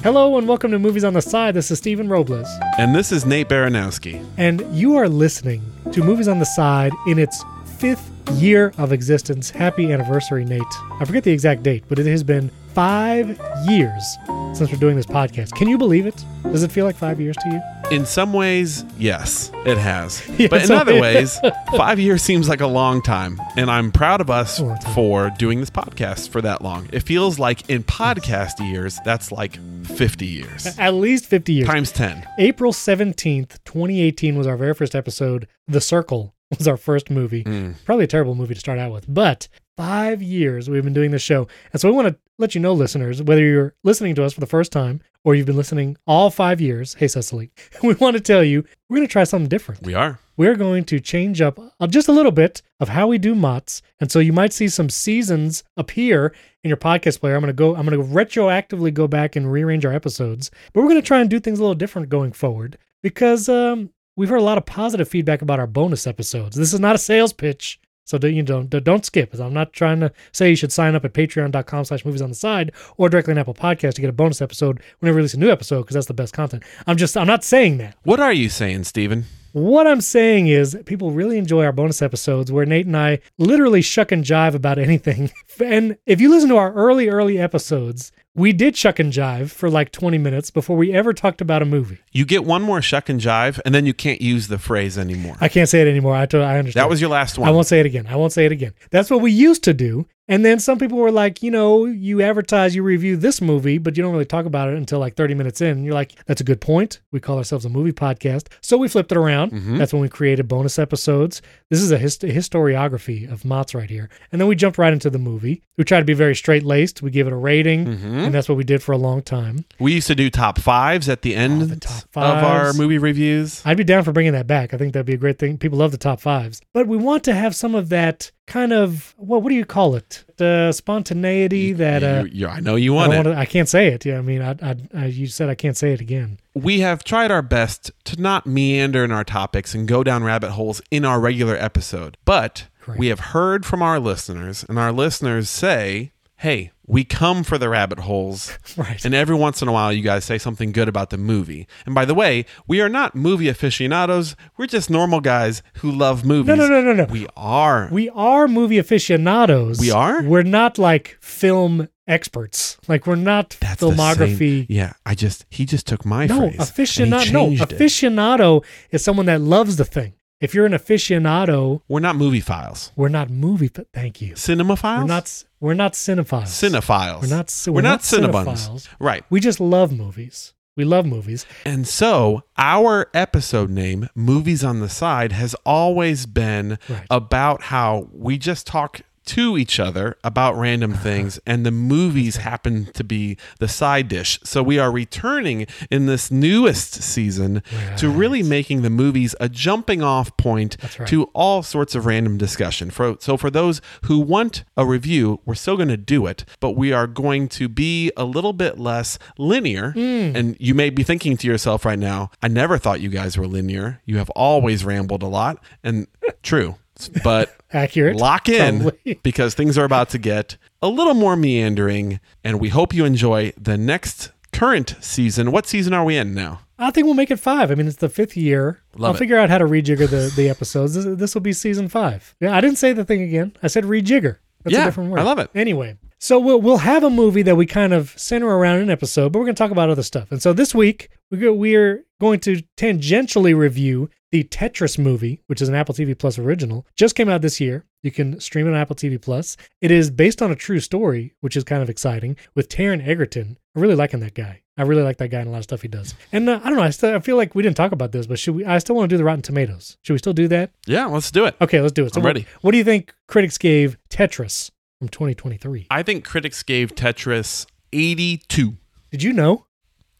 Hello and welcome to Movies on the Side. This is Stephen Robles. And this is Nate Baranowski. And you are listening to Movies on the Side in its fifth year of existence. Happy anniversary, Nate. I forget the exact date, but it has been five years since we're doing this podcast. Can you believe it? Does it feel like five years to you? In some ways, yes, it has. Yeah, but in other ways, five years seems like a long time. And I'm proud of us A long time. for doing this podcast for that long. It feels like in podcast years, that's like 50 years. At least 50 years. Times 10. April 17th, 2018 was our very first episode. The Circle was our first movie. Mm. Probably a terrible movie to start out with, but five years we've been doing this show. And so we want to let you know, listeners, whether you're listening to us for the first time or you've been listening all five years, hey, Cecily, we want to tell you we're going to try something different. We are. We're going to change up uh, just a little bit of how we do MOTS. And so you might see some seasons appear in your podcast player. I'm going to go, I'm going to retroactively go back and rearrange our episodes, but we're going to try and do things a little different going forward because um, we've heard a lot of positive feedback about our bonus episodes. This is not a sales pitch. So don't, you don't don't skip. I'm not trying to say you should sign up at patreon.com slash movies on the side or directly on Apple Podcast to get a bonus episode whenever we release a new episode because that's the best content. I'm just I'm not saying that. What are you saying, Stephen? What I'm saying is, people really enjoy our bonus episodes where Nate and I literally shuck and jive about anything. And if you listen to our early, early episodes, we did shuck and jive for like 20 minutes before we ever talked about a movie. You get one more shuck and jive, and then you can't use the phrase anymore. I can't say it anymore. I, to- I understand. that was your last one. I won't say it again. I won't say it again. That's what we used to do. And then some people were like, you know, you advertise, you review this movie, but you don't really talk about it until like 30 minutes in. And you're like, that's a good point. We call ourselves a movie podcast. So we flipped it around. Mhm. That's when we created bonus episodes. This is a hist- historiography of MOTS right here. And then we jumped right into the movie. We tried to be very straight laced. We give it a rating. Mhm. And that's what we did for a long time. We used to do top fives at the end Oh, the top of our fives. movie reviews. I'd be down for bringing that back. I think that'd be a great thing. People love the top fives, but we want to have some of that kind of well, what do you call it? The spontaneity that uh, You- you- I know you I, want don't it. wanna, I can't say it. Yeah, I mean, I, I, I, you said I can't say it again. we have tried our best to not meander in our topics and go down rabbit holes in our regular episode. But we have heard from our listeners, and our listeners say, hey, we come for the rabbit holes. Right. And every once in a while, you guys say something good about the movie. And by the way, we are not movie aficionados. We're just normal guys who love movies. no, no, no, no, no. We are. We are movie aficionados. We are? We're not like film experts. Like we're not That's filmography. Yeah, I just he just took my no, phrase. aficionado. No, aficionado is someone that loves the thing. If you're an aficionado, We're not movie files. we're not movie. But thank you. Cinema files. We're not. We're not cinephiles. cinephiles. We're not. We're, We're, not, not cinephiles. Right. We just love movies. We love movies. And so our episode name, Movies on the Side, has always been Right. about how we just talk to each other about random things and the movies happen to be the side dish. So we are returning in this newest season to really making the movies a jumping off point right. to all sorts of random discussion. For so for those who want a review, we're still going to do it, but we are going to be a little bit less linear. Hmm. And you may be thinking to yourself right now, I never thought you guys were linear. You have always rambled a lot. And true. But Accurate. lock in Probably. because things are about to get a little more meandering and we hope you enjoy the next current season. What season are we in now? I think we'll make it five. I mean, it's the fifth year. Love I'll it. figure out how to rejigger the, the episodes. This, this will be season five. Yeah, I didn't say the thing again. I said rejigger. That's Yeah, a different word. I love it. Anyway, so we'll we'll have a movie that we kind of center around an episode, but we're going to talk about other stuff. And so this week we go, we're going to tangentially review the Tetris movie, which is an Apple TV Plus original. Just came out this year. You can stream it on Apple TV Plus. It is based on a true story, which is kind of exciting, with Taron Egerton. I'm really liking that guy. I really like that guy and a lot of stuff he does. And uh, I don't know. I still I feel like we didn't talk about this, but should we? I still want to do the Rotten Tomatoes. Should we still do that? Yeah, let's do it. Okay, let's do it. So I'm what- ready. What, do you think critics gave Tetris from 2023? I think critics gave Tetris 82. Did you know?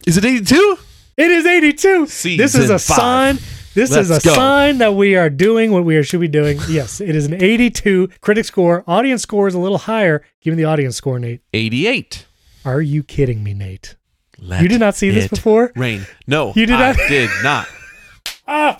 Is it 82? It is 82. this is a five. sign. This is a go. sign that we are doing what we are, should be doing. Yes, it is an 82 critic score. Audience score is a little higher. Give me the audience score, Nate. 88. Are you kidding me, Nate? Let You did not see this before? Rain. No, You did I not- did not. Ah,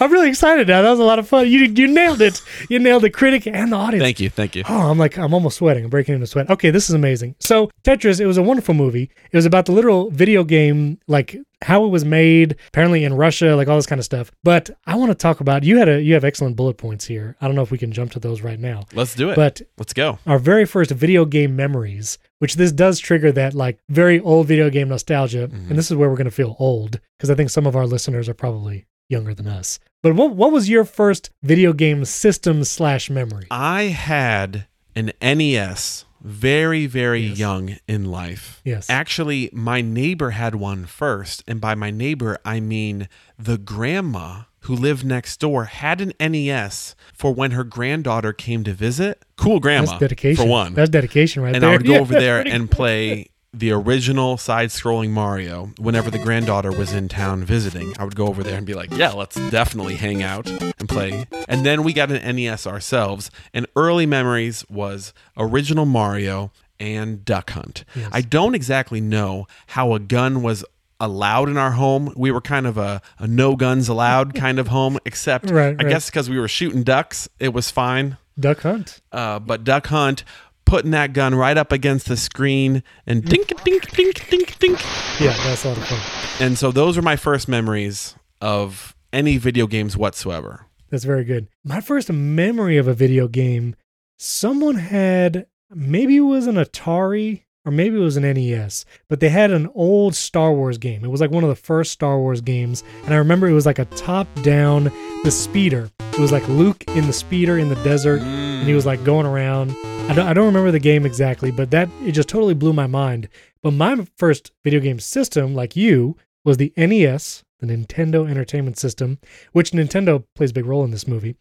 I'm really excited now. That was a lot of fun. You you nailed it. You nailed the critic and the audience. Thank you, thank you. Oh, I'm like, I'm almost sweating. I'm breaking into sweat. Okay, this is amazing. So, Tetris, it was a wonderful movie. It was about the literal video game, like how it was made, apparently in Russia, like all this kind of stuff. But I want to talk about you had a you have excellent bullet points here. I don't know if we can jump to those right now. Let's do it. But Let's go. our very first video game memories, which this does trigger that like very old video game nostalgia, Mhm. and this is where we're going to feel old because I think some of our listeners are probably younger than us. But what what was your first video game system slash memory? I had an NES very, very Yes. young in life. Yes. Actually, my neighbor had one first. And by my neighbor, I mean the grandma who lived next door had an NES for when her granddaughter came to visit. Cool grandma. That's dedication. For one. That's dedication right and there. And I would go Yeah, over there and play the original side-scrolling Mario whenever the granddaughter was in town visiting. I would go over there and be like, "Yeah, let's definitely hang out and play." And then we got an NES ourselves. And early memories was original Mario and Duck Hunt. Yes. I don't exactly know how a gun was allowed in our home. We were kind of a, a no guns allowed kind of home, except Right, I right. guess because we were shooting ducks, it was fine Duck Hunt. uh, but Duck Hunt putting that gun right up against the screen and dink, dink, dink, dink, dink. Yeah, that's a lot of fun. And so those are my first memories of any video games whatsoever. That's very good. My first memory of a video game, someone had maybe it was an Atari or maybe it was an NES, but they had an old Star Wars game. It was like one of the first Star Wars games, and I remember it was like a top-down the speeder. It was like Luke in the speeder in the desert, and he was like going around. I don't, I don't remember the game exactly, but that it just totally blew my mind. But my first video game system, like you, was the NES, the Nintendo Entertainment System, which Nintendo plays a big role in this movie.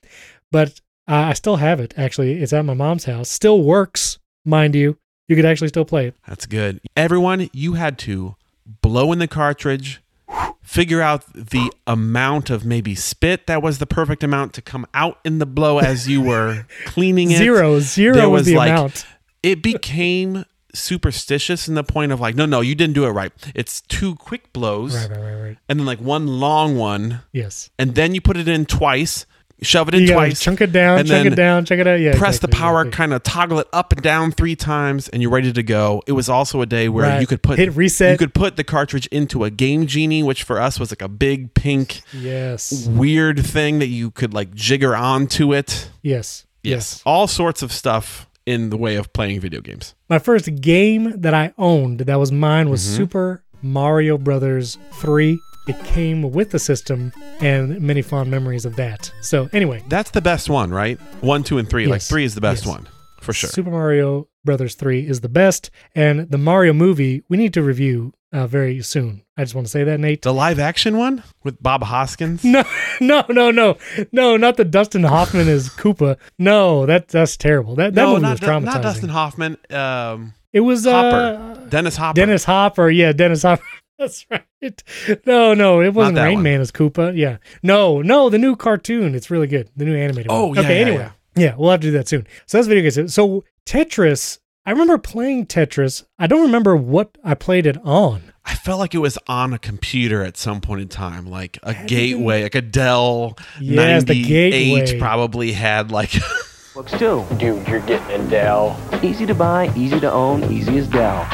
But uh, I still have it. Actually, it's at my mom's house. Still works, mind you. You could actually still play it. That's good. Everyone, you had to blow in the cartridge, figure out the amount of maybe spit that was the perfect amount to come out in the blow as you were cleaning it. Zero, zero There was, was, the like, amount. It became superstitious in the point of like, no, no, you didn't do it right. It's two quick blows Right, right, right, right. and then like one long one, Yes. and then you put it in twice, shove it in You twice, chunk it down, and chunk then it down, chunk it out. Yeah. press exactly, the power, exactly. kind of toggle it up and down three times, and you're ready to go. It was also a day where Right. you could put Hit reset. You could put the cartridge into a Game Genie, which for us was like a big pink Yes. weird thing that you could like jigger onto it. Yes. Yes, all sorts of stuff in the way of playing video games. My first game that I owned that was mine was Mhm. Super Mario Brothers 3. It came with the system and many fond memories of that. So, anyway, That's the best one, right? One, two, and three. Like three is the best Yes. one for sure. Super Mario Brothers 3 is the best. And the Mario movie, we need to review uh, very soon. I just want to say that, Nate. The live action one with Bob Hoskins. No, no, no, no, no, not the Dustin Hoffman as Koopa. No, that that's terrible. That that no, movie not, was traumatizing. not Dustin Hoffman. Um, It was Hopper. uh, Dennis Hopper. Dennis Hopper. Yeah, Dennis Hopper. That's right. No, no, it wasn't that Rain one. Man as Koopa. Yeah. No, no, the new cartoon. It's really good. The new animated Oh, one. yeah, Okay, yeah, anyway. Yeah. we'll have to do that soon. So that's video games. So Tetris, I remember playing Tetris. I don't remember what I played it on. I felt like it was on a computer at some point in time, like a Had gateway, like a Dell Yes, the 98 gateway. probably had like Looks too. Dude, you're getting a Dell. Easy to buy, easy to own, easy as Dell.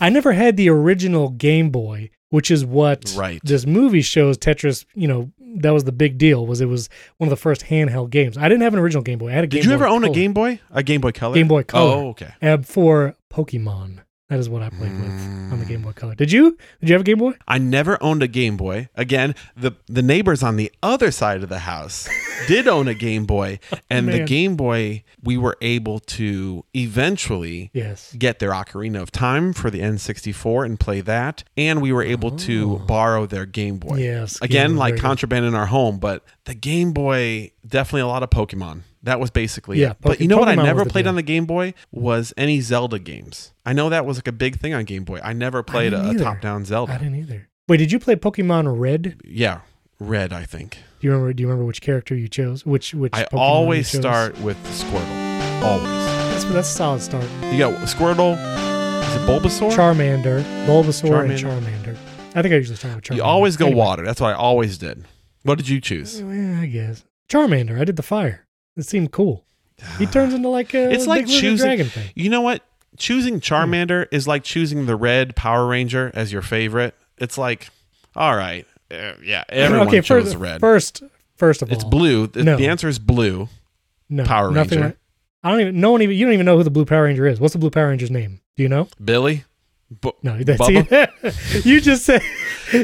I never had the original Game Boy, which is what Right. this movie shows Tetris, you know, that was the big deal was it was one of the first handheld games. I didn't have an original Game Boy. I had a Game Did you Boy ever own a Game Boy? A Game Boy Color? Game Boy Color. Oh, okay. uh, for Pokemon. That is what I played with on the Game Boy mm. Color. Did you? Did you have a Game Boy? I never owned a Game Boy. Again, the the neighbors on the other side of the house did own a Game Boy, and the. Game Boy we were able to eventually Yes. get their Ocarina of Time for the N64 and play that, and we were able to oh. borrow their Game Boy. Oh. Yes, Again, Boy, like good. contraband in our home, but the Game Boy definitely a lot of Pokemon. That was basically Yeah, it. But you know what I never the played on the Game Boy was any Zelda games. I know that was like a big thing on Game Boy. I never played didn't a, a top-down Zelda. I didn't either. Wait, did you play Pokemon Red? Yeah, Red, I think. Do you remember? Do you remember which character you chose? Which which? I Pokemon always start with Squirtle. Always. That's that's a solid start. You got Squirtle. Is it Bulbasaur? Charmander, Bulbasaur, and Charmander. Charmander. I think I usually start with Charmander. You always go Anyway. water. That's what I always did. What did you choose? Yeah, I guess Charmander. I did the fire. It seemed cool. He turns into like a It's like choosing- dragon thing. You know what? Choosing Charmander is like choosing the red Power Ranger as your favorite. It's like, all right, uh, yeah, everyone okay, chose first, red. first, first of all, it's blue. The, No. the answer is blue. no, Power Ranger. like- I don't even. No one even. You don't even know who the blue Power Ranger is. What's the blue Power Ranger's name? Do you know? Billy. Bu- No, that's Bubba? you just said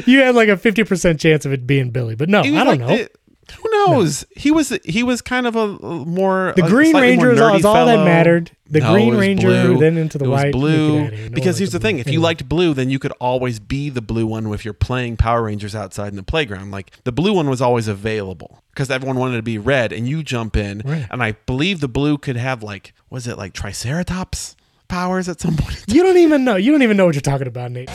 you had like a fifty percent chance of it being Billy, but no, I don't like know. the- who knows? He was he was kind of a, a more the a Green slightly more Ranger is all, nerdy all that mattered. The No, Green Ranger, blue. then into the it was white. blue. Get outta here. No because here's the blue. thing: if you liked blue, then you could always be the blue one if you're playing Power Rangers outside in the playground. Like the blue one was always available because everyone wanted to be red, and you jump in, Right. and I believe the blue could have like was it like Triceratops powers at some point? you don't even know. You don't even know what you're talking about, Nate.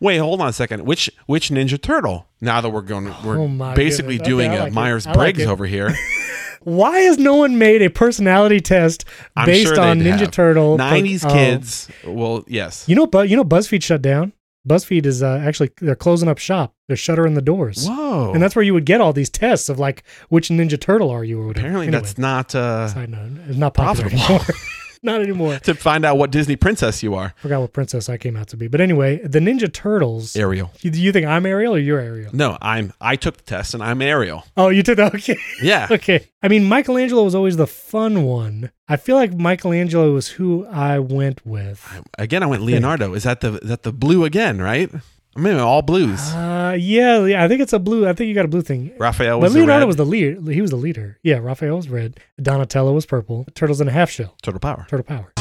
Wait, hold on a second. Which which Ninja Turtle? Now that we're going, we're Oh basically. Okay, doing a like it. Myers I like Briggs over here. Why has no one made a personality test I'm based sure on Ninja have. Turtle? 90s oh. kids. Well, yes. You know, but you know, BuzzFeed shut down. BuzzFeed is uh, actually they're closing up shop. They're shuttering the doors, Whoa. and that's where you would get all these tests of like which Ninja Turtle are you or whatever. apparently Anyway, that's not uh, side note. It's not popular profitable. not anymore. to find out what Disney princess you are. Forgot what princess I came out to be. But anyway, the Ninja Turtles. Ariel. You, do you think I'm Ariel or you're Ariel? No, I'm. I took the test and I'm Ariel. Oh, you took that. Okay. Yeah. okay. I mean, Michelangelo was always the fun one. I feel like Michelangelo was who I went with. Again, I went Leonardo. Is that the is that the blue again? Right. I mean, all blues. Uh, yeah, yeah, I think it's a blue. I think you got a blue thing. Raphael But was the Leonardo red. was the leader. He was the leader. Yeah, Raphael was red. Donatello was purple. Turtles in a half shell. Total power. Turtle power.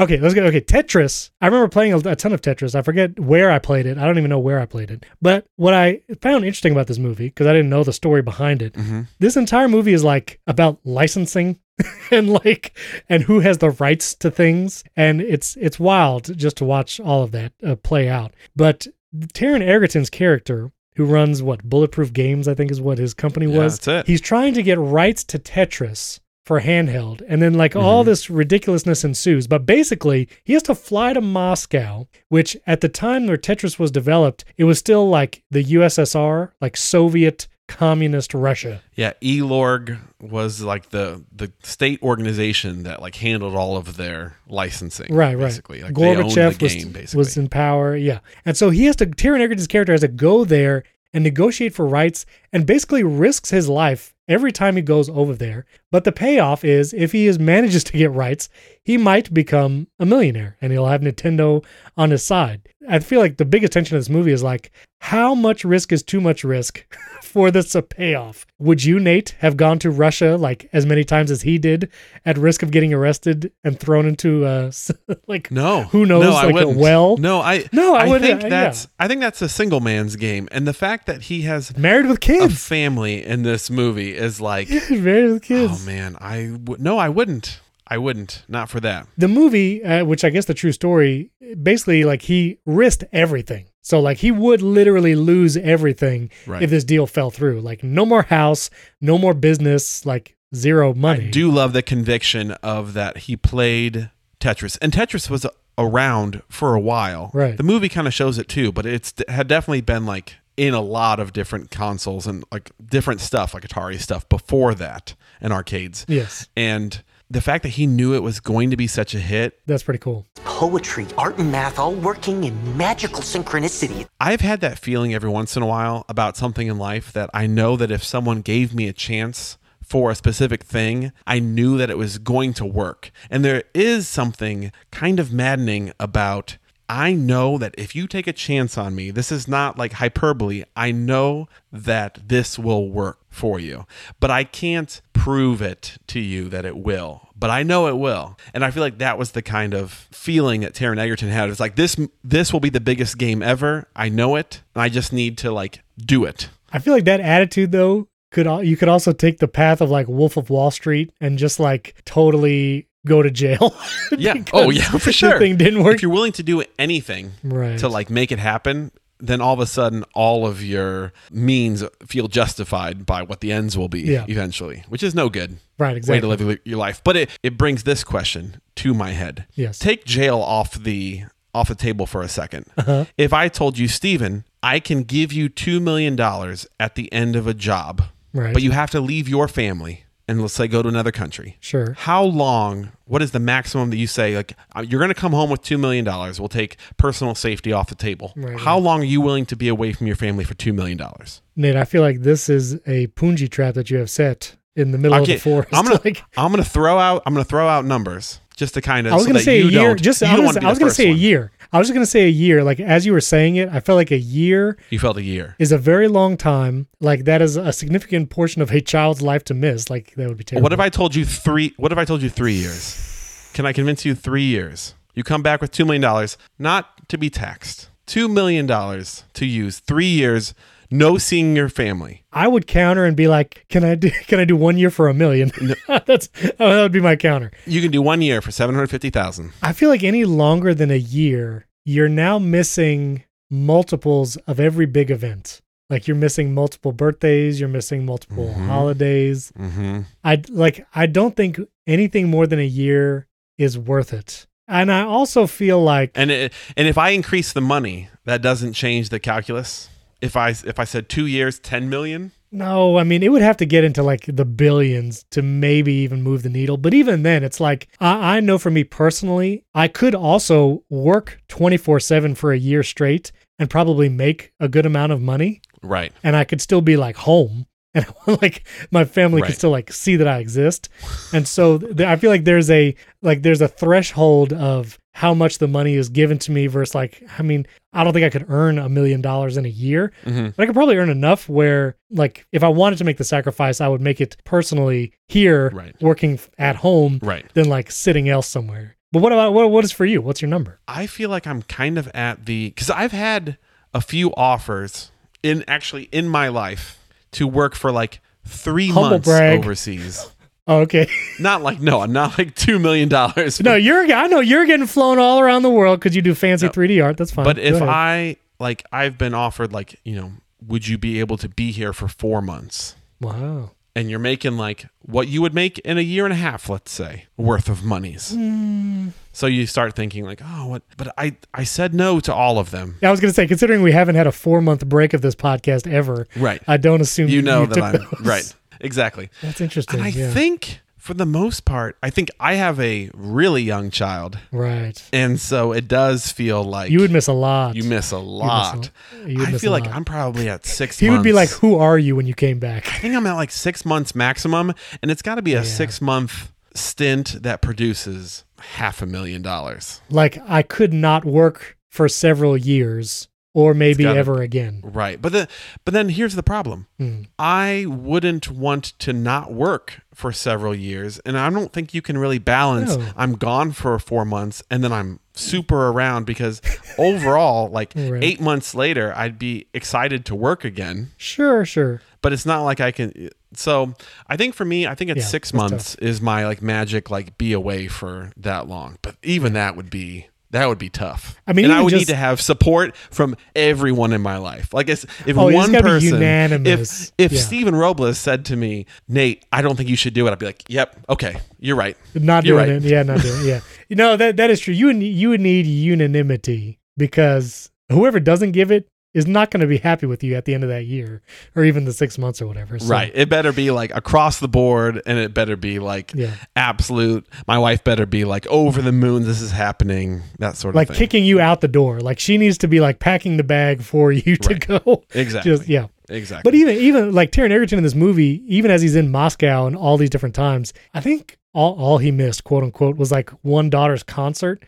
Okay, let's go. Okay, Tetris. I remember playing a, a ton of Tetris. I forget where I played it. I don't even know where I played it. But what I found interesting about this movie, because I didn't know the story behind it, Mm-hmm. this entire movie is like about licensing and like and who has the rights to things, and it's it's wild just to watch all of that uh, play out. But Taron Egerton's character. Who runs what Bulletproof Games? I think is what his company Yeah, was. He's trying to get rights to Tetris for handheld, and then like all Mm-hmm. this ridiculousness ensues. But basically, he has to fly to Moscow, which at the time where Tetris was developed, it was still like the USSR, like Soviet communist Russia. Yeah, Elorg was like the the state organization that like handled all of their licensing. Right, right. basically. Like Gorbachev the was, game, basically. was in power. Yeah. And so he has to, Taron Egerton's character has to go there and negotiate for rights and basically risks his life every time he goes over there. But the payoff is if he is manages to get rights, he might become a millionaire and he'll have Nintendo on his side. I feel like the biggest tension of this movie is like, how much risk is too much risk for this to pay off? Would you, Nate, have gone to Russia like as many times as he did at risk of getting arrested and thrown into uh like no, who knows, No, like a well? No, I No, I I, wouldn't, think uh, that's yeah. I think that's a single man's game, and the fact that he has married with a kids? family in this movie is like, married with kids. oh man, I would no, I wouldn't. I wouldn't. Not for that. the movie, uh, which I guess the true story, basically like he risked everything. So like he would literally lose everything Right. if this deal fell through. Like no more house, no more business, like zero money. I do love the conviction of that he played Tetris, and Tetris was around for a while. Right. The movie kind of shows it too, but it's had definitely been like in a lot of different consoles and like different stuff, like Atari stuff before that, and arcades. Yes, And the fact that he knew it was going to be such a hit, that's pretty cool. Poetry, art, and math all working in magical synchronicity. I've had that feeling every once in a while about something in life that I know that if someone gave me a chance for a specific thing, I knew that it was going to work. And there is something kind of maddening about I know that if you take a chance on me, this is not like hyperbole. I know that this will work for you, but I can't prove it to you that it will. But I know it will, and I feel like that was the kind of feeling that Taron Egerton had. It's like this, this will be the biggest game ever. I know it, and I just need to like do it. I feel like that attitude though could you could also take the path of like Wolf of Wall Street and just like totally go to jail. Yeah. Oh yeah, for sure. thing didn't work. If you're willing to do anything Right. to like make it happen, then all of a sudden all of your means feel justified by what the ends will be Yeah. eventually, which is no good Right, exactly. way to live your- your life. But it, it brings this question to my head. Yes. Take jail off the off the table for a 2nd Uh-huh. If I told you, Stephen, I can give you two million dollars at the end of a job, Right. but you have to leave your family and let's say go to another country. Sure. How long? What is the maximum that you say? Like uh, you're going to come home with two million dollars. We'll take personal safety off the table. Right, How long are you willing to be away from your family for two million dollars? Nate, I feel like this is a punji trap that you have set in the middle of the forest. I'm gonna like, I'm gonna throw out I'm gonna throw out numbers just to kind of. I was so gonna say a year. Just I was, I was gonna say a year. I was just gonna say a year. Like as you were saying it, I felt like a year You felt a year. is a very long time. Like that is a significant portion of a child's life to miss. Like that would be terrible. What if I told you three? What if I told you three years? Can I convince you three years? You come back with two million dollars, not to be taxed. Two million dollars to use. Three years, no seeing your family. I would counter and be like, "Can I do? Can I do one year for a million? That's oh, that would be my counter. You can do one year for seven hundred fifty thousand. I feel like any longer than a year, you're now missing multiples of every big event. Like you're missing multiple birthdays, you're missing multiple Mhm. holidays. Mm-hmm. I like I don't think anything more than a year is worth it. And I also feel like And it, and if I increase the money, that doesn't change the calculus. If I if I said two years, ten million. no, I mean it would have to get into like the billions to maybe even move the needle. But even then, it's like I, I know for me personally, I could also work 24/7 for a year straight and probably make a good amount of money Right. and I could still be like home and like my family Right. could still like see that I exist. And so th- I feel like there's a like there's a threshold of how much the money is given to me versus like I mean I don't think I could earn a million dollars in a year, Mhm. but I could probably earn enough where like if I wanted to make the sacrifice, I would make it personally here, Right. working at home, Right. than like sitting else somewhere. But what about what what is for you? What's your number? I feel like I'm kind of at the because I've had a few offers in actually in my life to work for like three Humble months brag. overseas. Oh, okay. Not like no, I'm not like two million dollars. no, you're I know you're getting flown all around the world because you do fancy No. 3D art. That's fine. But Go if ahead. I like, I've been offered like you know, would you be able to be here for four months? wow. And you're making like what you would make in a year and a half, let's say, worth of monies. Hmm. So you start thinking like, oh, what? But I I said no to all of them. Yeah, I was gonna say, considering we haven't had a four month break of this podcast ever, Right. I don't assume You know took that I'm those. right. Exactly. That's interesting. And I yeah. think for the most part, I think I have a really young child. right. And so it does feel like You would miss a lot. you miss a lot. you would I feel a like lot. I'm probably at six He months. would be like, "Who are you?" when you came back. I think I'm at like six months maximum. And it's got to be a six month stint that produces half a million dollars. Like I could not work for several years, or maybe gotta- ever again. Right. But the, but then here's the problem. Hmm. I wouldn't want to not work for several years, and I don't think you can really balance. No. I'm gone for four months, and then I'm super around because overall, like Right. eight months later, I'd be excited to work again. Sure, sure. But it's not like I can. So I think for me, I think at Yeah, six months is my like magic, like be away for that long. But even that would be. That would be tough. I mean, and I would just- need to have support from everyone in my life. Like, if Oh, it's one person, unanimous. if if Yeah. Stephen Robles said to me, Nate, I don't think you should do it, I'd be like, Yep, okay, you're right. Not You're doing right. it. Yeah, not doing it. Yeah. You know, that that is true. You would you would need unanimity because whoever doesn't give it is not going to be happy with you at the end of that year or even the six months or whatever. So, Right. It better be like across the board, and it better be like Yeah. absolute. My wife better be like over the moon. This is happening. That sort of Like thing. kicking you out the door. Like she needs to be like packing the bag for you to Right. go. Exactly. Just yeah. exactly. But even even like Taron Egerton in this movie, even as he's in Moscow and all these different times, I think all all he missed, quote unquote, was like one daughter's concert.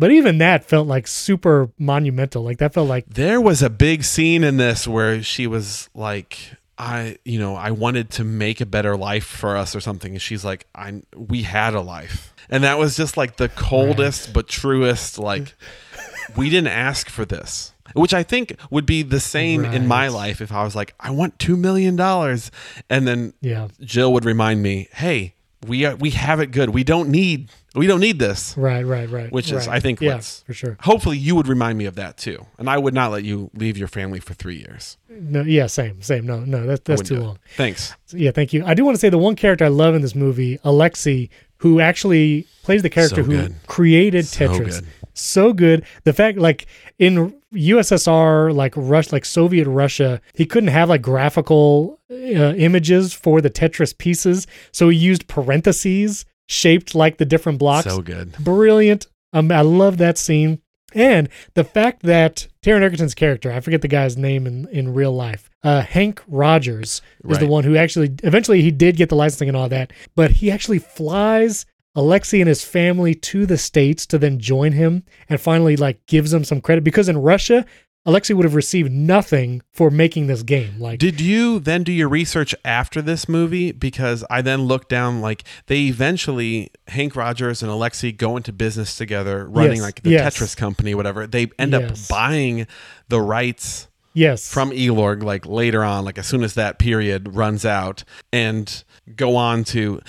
But even that felt like super monumental. Like that felt like there was a big scene in this where she was like i you know i wanted to make a better life for us or something and she's like i we had a life and that was just like the coldest but truest like we didn't ask for this which i think would be the same in my life if i was like i want 2 million dollars and then yeah. jill would remind me hey we are, we have it good. We don't need we don't need this. Right, right, right. Which is, right. I think, yeah, what's- for sure. Hopefully, you would remind me of that too, and I would not let you leave your family for three years. No, yeah, same, same. No, no, that's that's too long. Thanks. Yeah, thank you. I do want to say the one character I love in this movie, Alexei, who actually plays the character So who created So Tetris. good. So good. The fact, like in USSR, like Rush, like Soviet Russia, he couldn't have like graphical uh, images for the Tetris pieces, so he used parentheses shaped like the different blocks. So good. Brilliant. Um, I love that scene. And the fact that Taron Egerton's character, I forget the guy's name in, in real life, uh, Henk Rogers is the one who actually, eventually he did get the licensing and all that, but he actually flies Alexei and his family to the States to then join him and finally like gives them some credit because in Russia, Alexei would have received nothing for making this game. Like, Did you then do your research after this movie? Because I then looked down, like, they eventually, Henk Rogers and Alexei go into business together, running Yes, like the yes. Tetris company, whatever. They end Yes. up buying the rights yes. from Elorg, like later on, like as soon as that period runs out, and go on to.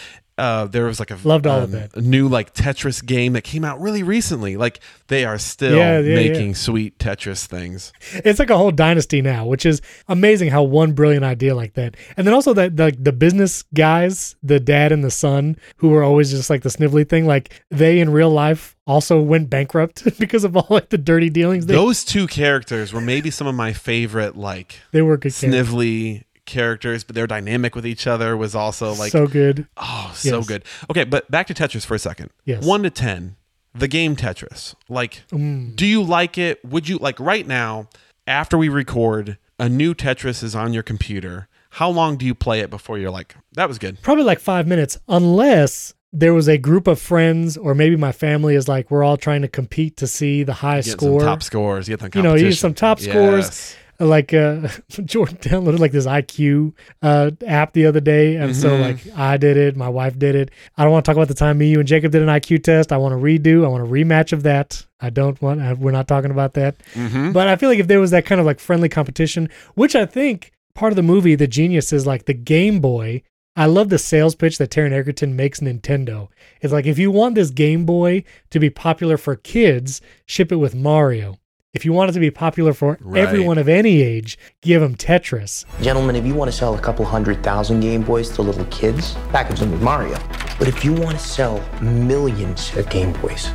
Uh, there was like a Loved all of um, that. new like Tetris game that came out really recently. Like they are still Yeah, yeah, making yeah. sweet Tetris things. it's like a whole dynasty now, which is amazing how one brilliant idea like that. And then also that the, the business guys, the dad and the son, who were always just like the snivelly thing, like they in real life also went bankrupt because of all like the dirty dealings. They, Those two characters were maybe some of my favorite like they were good characters. snivelly characters, but their dynamic with each other was also like so good. oh so Yes. good. Okay, but back to Tetris for a second. Yes. One to ten, the game Tetris. Like, Mm. do you like it? Would you like right now after we record a new Tetris is on your computer? How long do you play it before you're like that was good? Probably like five minutes, unless there was a group of friends or maybe my family is like we're all trying to compete to see the high Get score. top scores. Get the You know, you use some top scores. Like uh Jordan downloaded like this IQ uh app the other day and so Mhm. like I did it, my wife did it. I don't want to talk about the time me, you and Jacob did an IQ test. I want to redo, I want a rematch of that. I don't want I, we're not talking about that. Mhm. But I feel like if there was that kind of like friendly competition, which I think part of the movie the genius is like the Game Boy I love the sales pitch that Taron Egerton makes Nintendo. It's like if you want this Game Boy to be popular for kids, ship it with Mario. If you want it to be popular for Right. everyone of any age, give them Tetris. Gentlemen, if you want to sell a couple hundred thousand Game Boys to little kids, package them with Mario. But if you want to sell millions of Game Boys,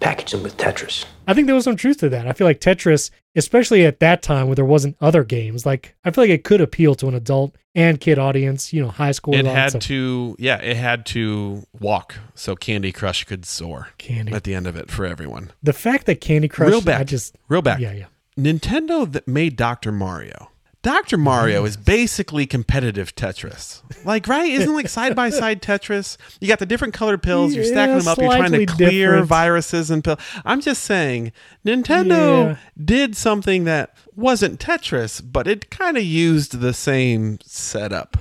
package them with Tetris. I think there was some truth to that. I feel like Tetris, especially at that time where there wasn't other games, like I feel like it could appeal to an adult and kid audience, you know, high school. It had to, yeah, it had to walk so Candy Crush could soar Candy. at the end of it for everyone. The fact that Candy Crush, Real back, I just, real back. yeah, yeah. Nintendo that made Dr. Mario. Dr. Mario is basically competitive Tetris. Like, right? Isn't like side by side Tetris? You got the different colored pills, you're stacking Yeah, them up, you're trying to clear different. viruses and pills. I'm just saying, Nintendo Yeah. did something that wasn't Tetris, but it kind of used the same setup.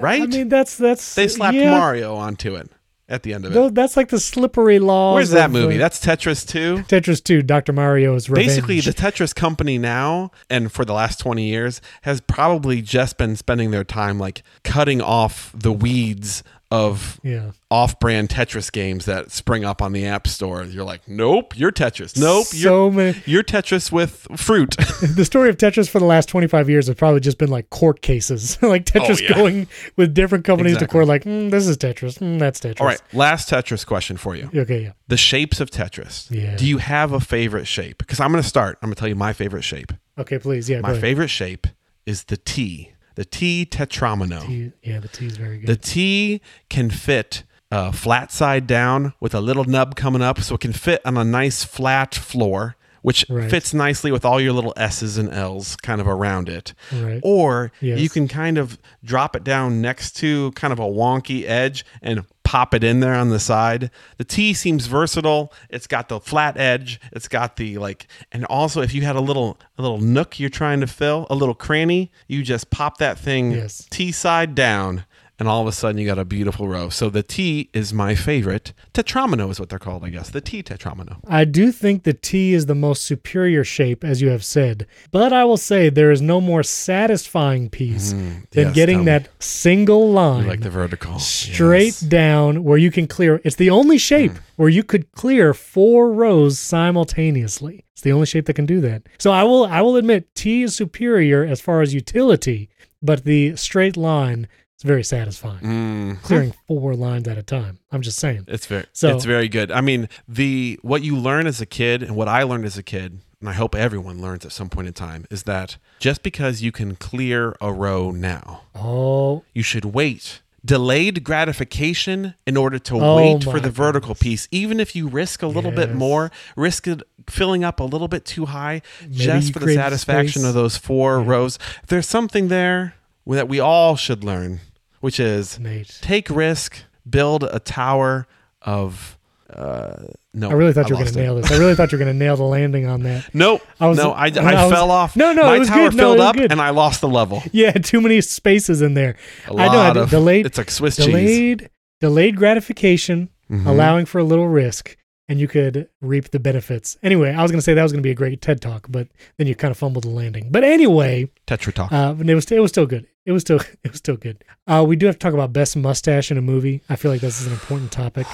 right? I mean, that's that's they slapped yeah, Mario onto it at the end of it. That's like the slippery law. Where's that movie? That's Tetris 2. Tetris 2, Dr. Mario's Revenge. Basically, the Tetris company now and for the last 20 years has probably just been spending their time like cutting off the weeds of yeah. off-brand Tetris games that spring up on the App Store. You're like, "Nope, you're Tetris. Nope, So you're many. you're Tetris with fruit." The story of Tetris for the last 25 years has probably just been like court cases. like Tetris Oh, yeah. going with different companies to court, like, mm, this is Tetris. Mm, that's Tetris. All right, last Tetris question for you. Okay, yeah. The shapes of Tetris. Yeah. Do you have a favorite shape? Because I'm going to start. I'm going to tell you my favorite shape. Okay, please. Yeah, go My favorite shape is the T. The T tetromino. T- yeah, the T is very good. The T can fit uh, flat side down with a little nub coming up, so it can fit on a nice flat floor, which Right. fits nicely with all your little S's and L's kind of around it. Right. Or Yes. you can kind of drop it down next to kind of a wonky edge and pop it in there on the side. The T seems versatile. It's got the flat edge. It's got the like, and also if you had a little a little nook you're trying to fill, a little cranny, you just pop that thing Yes. T side down, and all of a sudden you got a beautiful row. So the T is my favorite. Tetromino is what they're called, I guess. The T tetromino. I do think the T is the most superior shape, as you have said. But I will say there is no more satisfying piece than Mm-hmm. yes, getting tell me. that single You line like the vertical. straight Yes. Down where you can clear. It's the only shape where you could clear four rows simultaneously. It's the only shape that can do that. So I will I will admit T is superior as far as utility, but the straight line is very satisfying. Mm. Clearing four lines at a time. I'm just saying. It's very So- it's very good. I mean, the what you learn as a kid and what I learned as a kid, and I hope everyone learns at some point in time, is that just because you can clear a row now, Oh, you should wait. Delayed gratification in order to Oh wait for the vertical goodness. piece, even if you risk a little bit more, risk it filling up a little bit too high, Maybe just for the satisfaction space. of those four rows. There's something there that we all should learn, which is Nate. take risk, build a tower of. Uh, no, I really thought you were going to nail this. I really thought you were going to nail the landing on that. Nope. I was- no, I, I, I was- fell off. No, no, my it was tower good. No, filled was up good. and I lost the level. Yeah, too many spaces in there. A I know. I lot did- of delayed. It's like Swiss cheese. delayed delayed gratification, Mhm. allowing for a little risk, and you could reap the benefits. Anyway, I was going to say that was going to be a great TED talk, but then you kind of fumbled the landing. But anyway, Tetra talk. uh, it was it was still good. It was still it was still good. Uh, we do have to talk about best mustache in a movie. I feel like this is an important topic.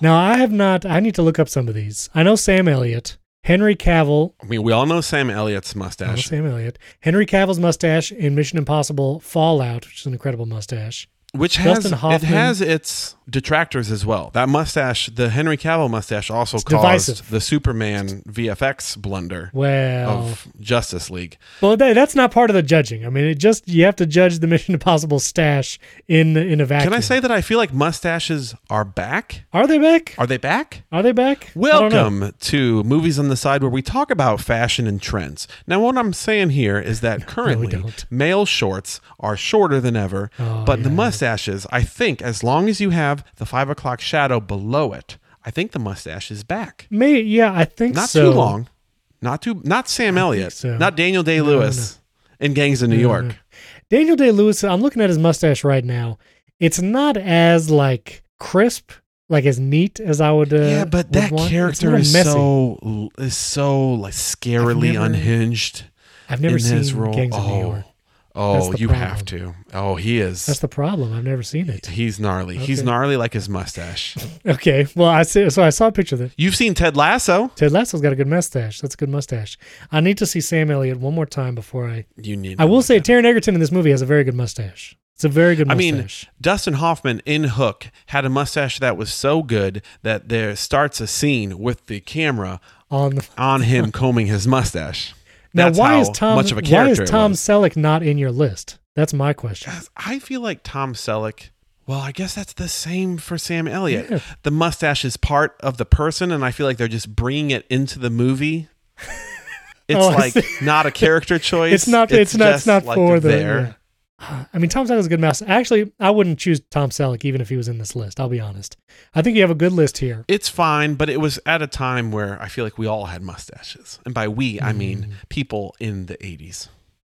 Now, I have not. I need to look up some of these. I know Sam Elliott, Henry Cavill. I mean, we all know Sam Elliott's I know mustache. Sam Elliott, Henry Cavill's mustache in Mission Impossible Fallout, which is an incredible mustache. which has Dustin it has its detractors as well. That mustache, the Henry Cavill mustache, also It's caused divisive. the Superman VFX blunder Well, of Justice League. Well, that, that's not part of the judging. I mean, it just you have to judge the Mission Impossible stash in in a vacuum. Can I say that I feel like mustaches are back? Are they back? Are they back? Are they back? I don't know. Welcome to Movies on the Side, where we talk about fashion and trends. Now, what I'm saying here is that currently don't. male shorts are shorter than ever, Oh, but the mustaches, I think, as long as you have the five o'clock shadow below it, I think the mustache is back. May yeah, I think Not so. too long, not too, not Sam Elliott, so. not Daniel Day Lewis in Gangs of New York. Daniel Day Lewis. I'm looking at his mustache right now. It's not as like crisp, like as neat as I would. Uh, yeah, but that. Character is messy. so is so like scarily never- unhinged. I've never in seen his role. Gangs of oh, New York. Oh, you problem. have to. Oh, he is. That's the problem. I've never seen it. He's gnarly. He's gnarly like his mustache. Okay, well, I see. So I saw a picture of that. You've seen Ted Lasso. Ted Lasso's got a good mustache. That's a good mustache. I need to see Sam Elliott one more time before I. You need. I will say that. Taron Egerton in this movie has a very good mustache. It's a very good I mean. Dustin Hoffman in Hook had a mustache that was so good that there starts a scene with the camera on the, on him combing his mustache. Now, That's why is Tom? much of a why is Tom. Selleck not in your list? That's my question. I feel like Tom Selleck. Well, I guess that's the same for Sam Elliott. Yeah. The mustache is part of the person, and I feel like they're just bringing it into the movie. It's Oh, like not a character choice. It's not. It's, not. It's not like, for the. there. I mean, Tom Selleck's a good mouse. Actually, I wouldn't choose Tom Selleck even if he was in this list. I'll be honest. I think you have a good list here. It's fine, but it was at a time where I feel like we all had mustaches, and by we I Mm. mean people in the '80s,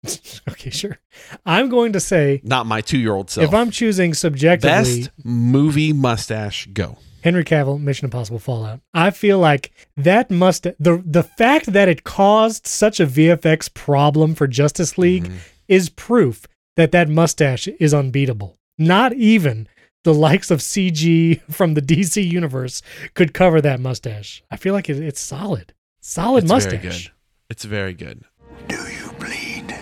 okay, sure. I'm going to say not my two-year-old self. if I'm choosing subjectively, best movie mustache, go. Henry Cavill, Mission Impossible Fallout. I feel like that must the the fact that it caused such a VFX problem for Justice League Mm-hmm. is proof that that mustache is unbeatable. Not even the likes of CG from the DC universe could cover that mustache. I feel like it, it's solid, solid It's mustache. very good. It's very good. Do you bleed?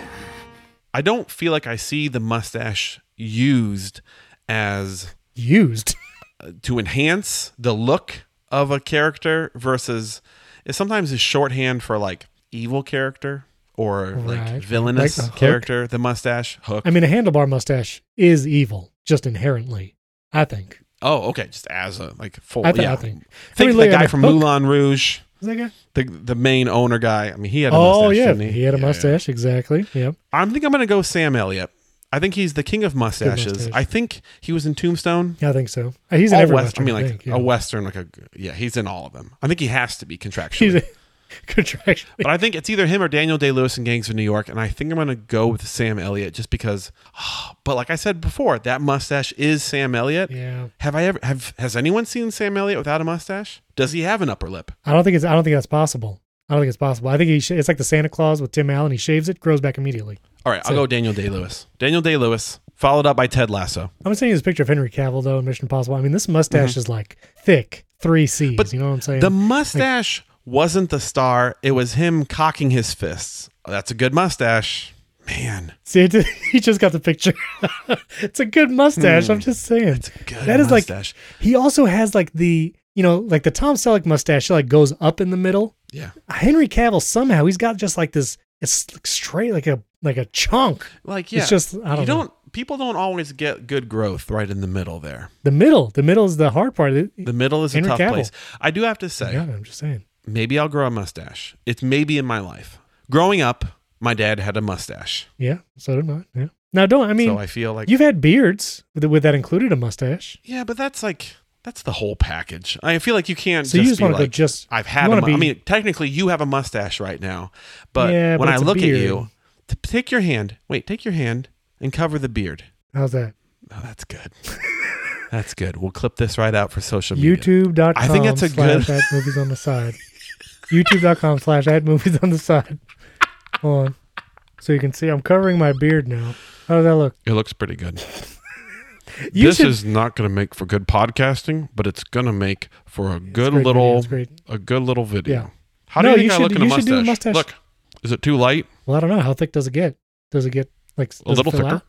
I don't feel like I see the mustache used as Used. to enhance the look of a character versus it sometimes is shorthand for like evil character or like Right. villainous Like Hook. character. The mustache hook. I mean, a handlebar mustache is evil, just inherently. I think. oh, okay, just as a like full. I, th- yeah. I think. Think I mean, the guy from Hook- Moulin Rouge, Is that guy? the the main owner guy. I mean, he had a Oh mustache. yeah, didn't he had a Yeah, yeah. mustache. Exactly. Yep. I think I'm gonna go Sam Elliott. I think he's the king of mustaches. mustache. I think he was in Tombstone. Yeah, I think so. Uh, He's in all every West- Western. I mean, like think, yeah. a western, like a yeah. He's in all of them. I think he has to be contractually. Contraction. But I think it's either him or Daniel Day Lewis in Gangs of New York, and I think I'm going to go with Sam Elliott just because. But like I said before, that mustache is Sam Elliott. Yeah. Have I ever have has anyone seen Sam Elliott without a mustache? Does he have an upper lip? I don't think it's. I don't think that's possible. I don't think it's possible. I think he. Sh- it's like the Santa Claus with Tim Allen. He shaves it, grows back immediately. All right, I'll go Daniel Day Lewis. Daniel Day Lewis, followed up by Ted Lasso. I'm gonna send you this picture of Henry Cavill though in Mission Impossible. I mean, this mustache is like thick, three C's. Mm-hmm. But you know what I'm saying? The mustache wasn't the star; it was him cocking his fists. That's a good mustache, man. See, he just got the picture. it's a good mustache. I'm just saying. Hmm. It's a good That is mustache. like he also has like the you know like the Tom Selleck mustache like goes up in the middle. yeah, Henry Cavill somehow he's got just like this. It's like straight like a like a chunk. like yeah. It's just I don't you know. don't. People don't always get good growth right in the middle there. The middle, the middle is the hard part. The middle is a Henry tough Cavill. place. I do have to say, Yeah, I'm just saying. Maybe I'll grow a mustache. It's maybe in my life. Growing up, my dad had a mustache, Yeah, so did I. Yeah. Now don't I mean so I feel like you've had beards with, with that included a mustache. yeah, but that's like that's the whole package. I feel like you can't. So you just just wanna go like, just- I've had. A wanna I mean, technically, you have a mustache right now, but Yeah, when but I look at you, take your hand. Wait, take your hand and cover the beard. How's that? Oh, that's good. that's good. We'll clip this right out for social media. YouTube.com I think that's a good- movies on the side. YouTube.com slash at movies on the side. Hold on. So you can see I'm covering my beard now. How does that look? It looks pretty good. You this should- is not going to make for good podcasting, but it's going to make for a good great video, little it's great. a good little video. Yeah. How do you you think I should- look in a you should mustache? do a mustache. Look, is it too light? Well, I don't know. How thick does it get? Does it get like A it little fill thicker? out?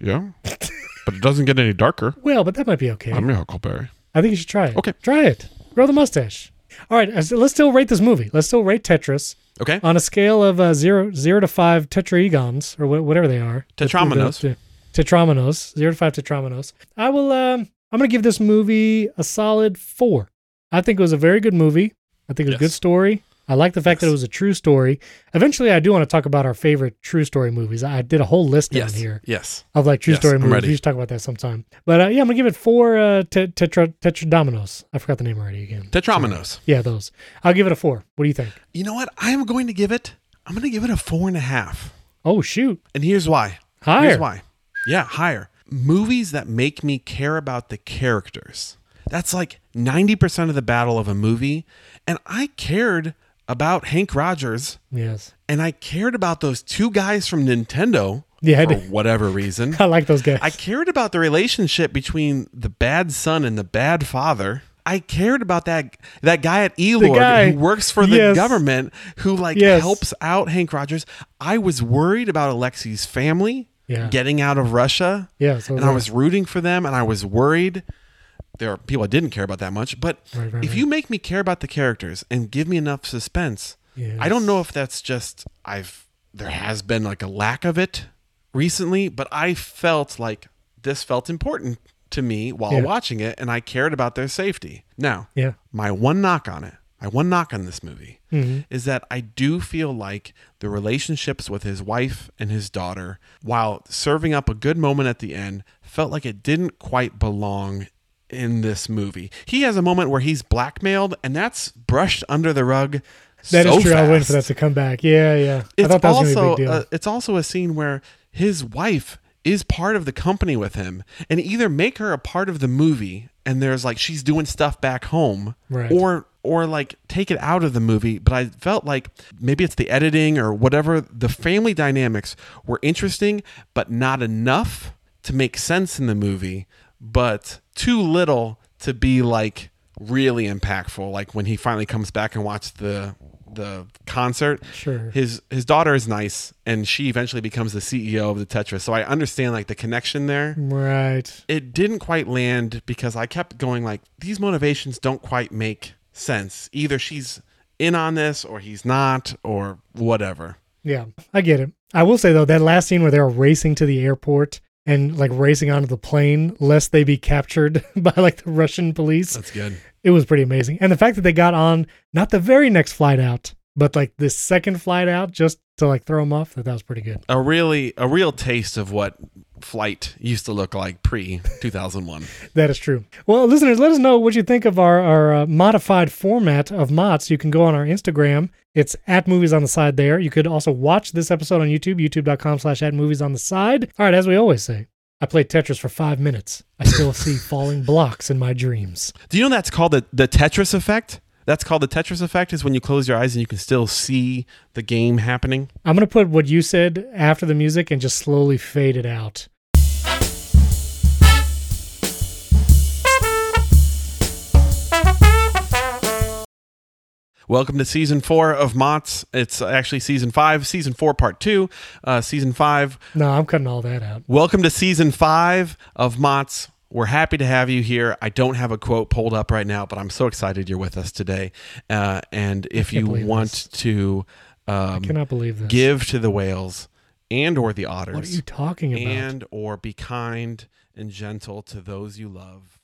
Yeah, but it doesn't get any darker. Well, but that might be okay. I'm your Huckleberry. I think you should try it. Okay. Try it. Grow the mustache. All right. Let's still rate this movie. Let's still rate Tetris Okay, on a scale of uh, zero zero to five tetraegons or wha- whatever they are. The- the- Tetrominoes. the- Tetrominoes. Zero to five tetrominoes. I will. Um, I'm gonna give this movie a solid four. I think it was a very good movie. I think it was a good story. I like the fact that it was a true story. Eventually, I do want to talk about our favorite true story movies. I did a whole list yes, down here yes. of like true Yes, story I'm movies. ready. We should talk about that sometime. But uh, yeah, I'm gonna give it four uh, te- tetra tetradominoes. I forgot the name already again. Tetrominoes. Yeah, those. I'll give it a four. What do you think? You know what? I am going to give it. I'm going to give it a four and a half. Oh shoot, And here's why. higher. Here's why. Yeah, higher. Movies that make me care about the characters. That's like 90% of the battle of a movie. And I cared about Henk Rogers Yes. and I cared about those two guys from Nintendo Yeah, for whatever reason. I like those guys. I cared about the relationship between the bad son and the bad father. I cared about that that guy at Elorg guy. who works for the Yes. government who like Yes. helps out Henk Rogers. I was worried about Alexi's family Yeah. getting out of Russia. Yeah, so and I. was rooting for them and I was worried. There are people I didn't care about that much, but Right, right, if right. you make me care about the characters and give me enough suspense, I don't know if that's just I've there has been like a lack of it recently, but I felt like this felt important to me while Yeah. watching it and I cared about their safety. Now, Yeah. my one knock on it, my one knock on this movie Mm-hmm. is that I do feel like the relationships with his wife and his daughter, while serving up a good moment at the end, felt like it didn't quite belong in this movie. He has a moment where he's blackmailed, and that's brushed under the rug. That is so true. I was waiting for that to come back. Yeah, yeah. I It's thought that was be a also a, it's also a scene where his wife is part of the company with him, and either make her a part of the movie, and there's like she's doing stuff back home, Right. or or like take it out of the movie. But I felt like maybe it's the editing or whatever. The family dynamics were interesting, but not enough to make sense in the movie, but too little to be like really impactful. Like when he finally comes back and watches the the concert, Sure. his his daughter is nice, and she eventually becomes the CEO of the Tetris. So I understand like the connection there. right. It didn't quite land because I kept going like these motivations don't quite make sense. Either she's in on this, or he's not, or whatever. Yeah, I get it. I will say though, that last scene where they're racing to the airport and like racing onto the plane lest they be captured by like the Russian police, That's good. it was pretty amazing. And the fact that they got on not the very next flight out, but like the second flight out just to like throw them off, that that was pretty good. A really a real taste of what flight used to look like pre 2001. That is true. Well, listeners, let us know what you think of our, our uh, modified format of MOTS. You can go on our Instagram. It's at movies on the side there. You could also watch this episode on YouTube, youtube.com slash at movies on the side. All right, as we always say, I played Tetris for five minutes. I still see falling blocks in my dreams. Do you know that's called the, the Tetris effect? That's called the Tetris effect, is when you close your eyes and you can still see the game happening. I'm going to put what you said after the music and just slowly fade it out. Welcome to season four of MOTS. It's actually season five, season four, part two. Uh, season five. No, I'm cutting all that out. Welcome to season five of MOTS. We're happy to have you here. I don't have a quote pulled up right now, but I'm so excited you're with us today. Uh, and if you want this. to I um, cannot believe this. give to the whales and or the otters what are you talking about? and or be kind and gentle to those you love